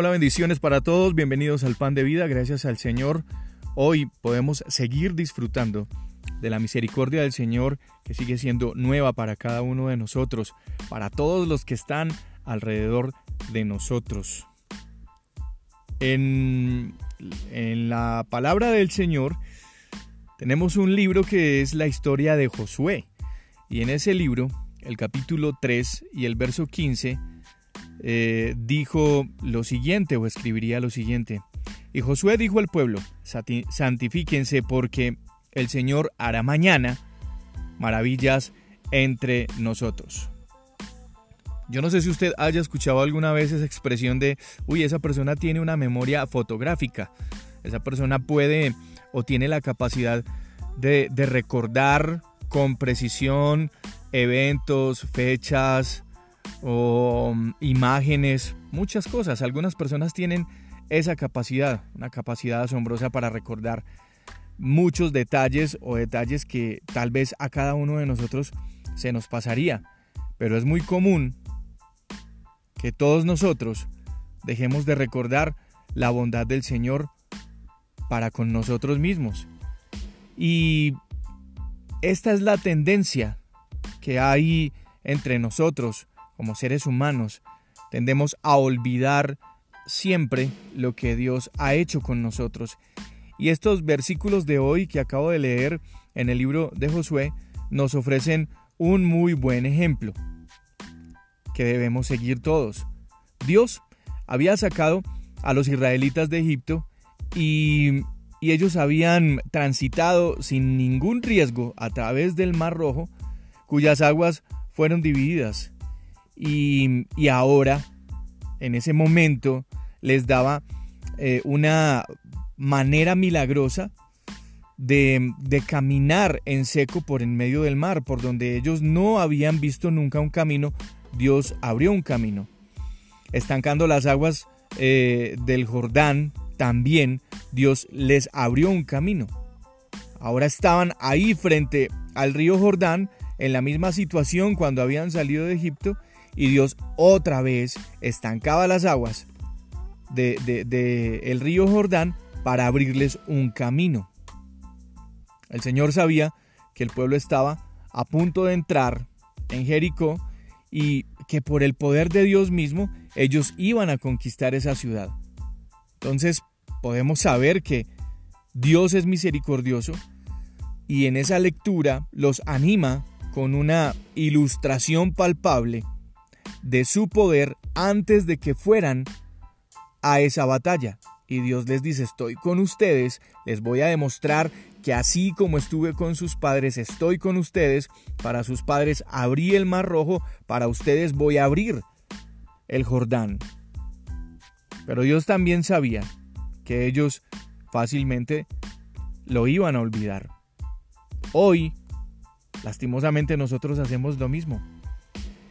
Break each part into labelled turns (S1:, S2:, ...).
S1: Hola, bendiciones para todos, bienvenidos al Pan de Vida, gracias al Señor. Hoy podemos seguir disfrutando de la misericordia del Señor que sigue siendo nueva para cada uno de nosotros, para todos los que están alrededor de nosotros. En, en la palabra del Señor tenemos un libro que es la historia de Josué. Y en ese libro, el capítulo 3 y el verso 15, eh, dijo lo siguiente o escribiría lo siguiente. Y Josué dijo al pueblo, santifíquense porque el Señor hará mañana maravillas entre nosotros. Yo no sé si usted haya escuchado alguna vez esa expresión de, uy, esa persona tiene una memoria fotográfica. Esa persona puede o tiene la capacidad de, de recordar con precisión eventos, fechas, o mm, imágenes, muchas cosas. Algunas personas tienen esa capacidad, una capacidad asombrosa para recordar muchos detalles o detalles que tal vez a cada uno de nosotros se nos pasaría. Pero es muy común que todos nosotros dejemos de recordar la bondad del Señor para con nosotros mismos. Y esta es la tendencia que hay entre nosotros como seres humanos, tendemos a olvidar siempre lo que Dios ha hecho con nosotros. Y estos versículos de hoy que acabo de leer en el libro de Josué nos ofrecen un muy buen ejemplo que debemos seguir todos. Dios había sacado a los israelitas de Egipto y, y ellos habían transitado sin ningún riesgo a través del Mar Rojo, cuyas aguas fueron divididas y, ahora, en ese momento, les daba eh, una manera milagrosa de, caminar en seco por en medio del mar, por donde ellos no habían visto nunca un camino, Dios abrió un camino. Estancando las aguas eh, del Jordán, también Dios les abrió un camino. Ahora estaban ahí frente al río Jordán, en la misma situación cuando habían salido de Egipto, y Dios otra vez estancaba las aguas del de, el río Jordán para abrirles un camino. El Señor sabía que el pueblo estaba a punto de entrar en Jericó y que por el poder de Dios mismo ellos iban a conquistar esa ciudad. Entonces podemos saber que Dios es misericordioso y en esa lectura los anima con una ilustración palpable de su poder antes de que fueran a esa batalla. Y Dios les dice, estoy con ustedes, les voy a demostrar que así como estuve con sus padres, estoy con ustedes. Para sus padres abrí el mar rojo, para ustedes voy a abrir el Jordán. Pero Dios también sabía que ellos fácilmente lo iban a olvidar. Hoy, lastimosamente, nosotros hacemos lo mismo.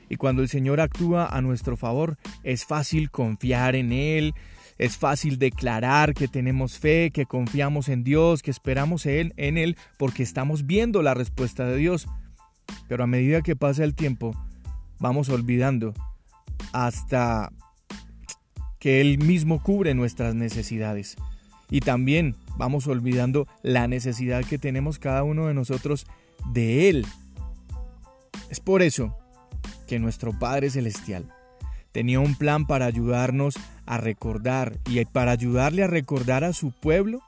S1: Y cuando el Señor actúa a nuestro favor, es fácil confiar en Él, es fácil declarar que tenemos fe, que confiamos en Dios, que esperamos en Él, porque estamos viendo la respuesta de Dios. Pero a medida que pasa el tiempo, vamos olvidando hasta que Él mismo cubre nuestras necesidades. Y también vamos olvidando la necesidad que tenemos cada uno de nosotros de Él. Es por eso que nuestro Padre Celestial tenía un plan para ayudarnos a recordar y para ayudarle a recordar a su pueblo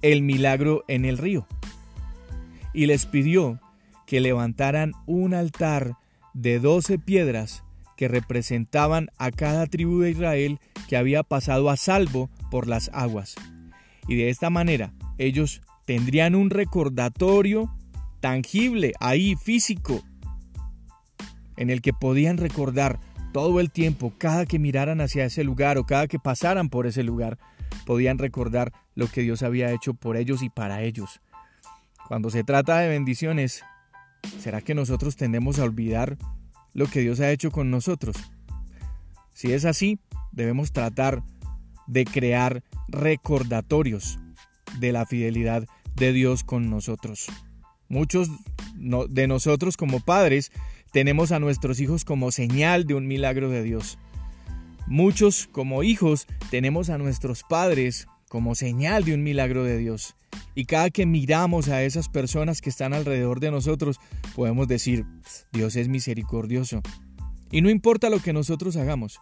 S1: el milagro en el río. Y les pidió que levantaran un altar de doce piedras que representaban a cada tribu de Israel que había pasado a salvo por las aguas. Y de esta manera ellos tendrían un recordatorio tangible, ahí físico, en el que podían recordar todo el tiempo, cada que miraran hacia ese lugar o cada que pasaran por ese lugar, podían recordar lo que Dios había hecho por ellos y para ellos. Cuando se trata de bendiciones, ¿será que nosotros tendemos a olvidar lo que Dios ha hecho con nosotros? Si es así, debemos tratar de crear recordatorios de la fidelidad de Dios con nosotros. Muchos de nosotros como padres tenemos a nuestros hijos como señal de un milagro de Dios. Muchos como hijos tenemos a nuestros padres como señal de un milagro de Dios. Y cada que miramos a esas personas que están alrededor de nosotros, podemos decir, Dios es misericordioso. Y no importa lo que nosotros hagamos,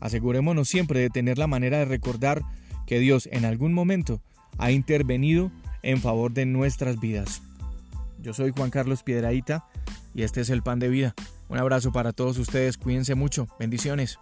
S1: asegurémonos siempre de tener la manera de recordar que Dios en algún momento ha intervenido en favor de nuestras vidas. Yo soy Juan Carlos Piedraíta y este es el pan de vida. Un abrazo para todos ustedes, cuídense mucho, bendiciones.